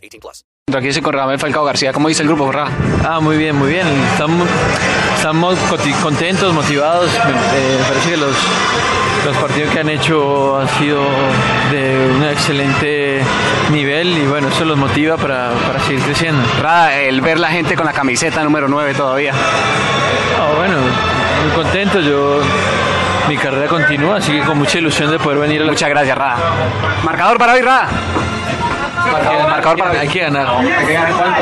18 plus. Aquí con Radamel Falcao García. ¿Cómo dice el grupo, Ra? Ah, muy bien, muy bien. Estamos, contentos, motivados. Me, eh, me parece que los, los partidos que han hecho han sido de un excelente nivel y bueno, eso los motiva para, para seguir creciendo. Ra, el ver la gente con la camiseta número 9 todavía. Ah, bueno, muy contento. Yo mi carrera continúa, así que con mucha ilusión de poder venir a la Muchas gracias, Ra. Marcador para hoy, Ra. Marcador, marcador para Hay que ganar, Hay que ganar cuánto.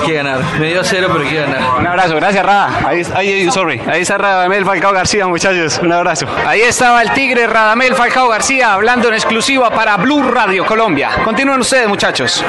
hay que ganar. Medio a cero, pero hay que ganar. Un abrazo, gracias Ra. Ahí, ahí, sorry. Ahí está Radamel Falcao García, muchachos. Un abrazo. Ahí estaba el tigre Radamel Falcao García hablando en exclusiva para Blue Radio Colombia. Continúen ustedes, muchachos.